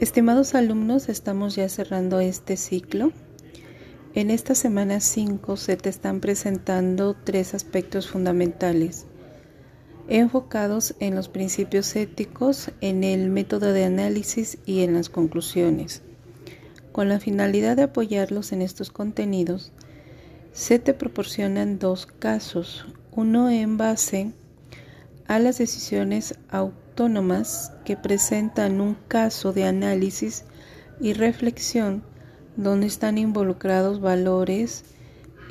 Estimados alumnos, estamos ya cerrando este ciclo. En esta semana 5 se te están presentando tres aspectos fundamentales enfocados en los principios éticos, en el método de análisis y en las conclusiones. Con la finalidad de apoyarlos en estos contenidos, se te proporcionan dos casos, uno en base a las decisiones autónomas que presentan un caso de análisis y reflexión donde están involucrados valores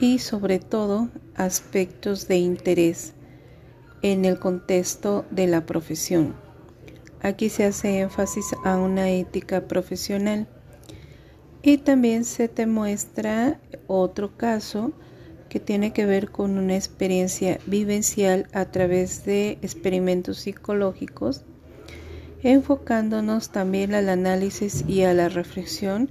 y sobre todo aspectos de interés en el contexto de la profesión. Aquí se hace énfasis a una ética profesional y también se te muestra otro caso que tiene que ver con una experiencia vivencial a través de experimentos psicológicos, enfocándonos también al análisis y a la reflexión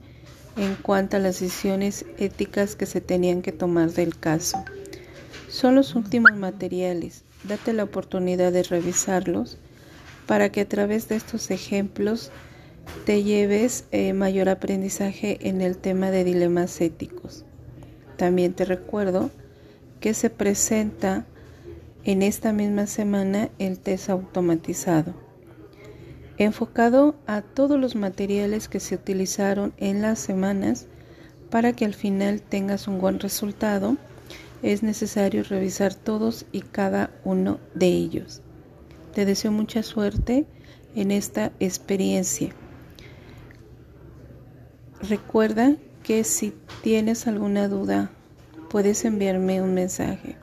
en cuanto a las decisiones éticas que se tenían que tomar del caso. Son los últimos materiales, date la oportunidad de revisarlos para que a través de estos ejemplos te lleves eh, mayor aprendizaje en el tema de dilemas éticos. También te recuerdo que se presenta en esta misma semana el test automatizado, enfocado a todos los materiales que se utilizaron en las semanas para que al final tengas un buen resultado. Es necesario revisar todos y cada uno de ellos. Te deseo mucha suerte en esta experiencia. Recuerda que si tienes alguna duda, puedes enviarme un mensaje.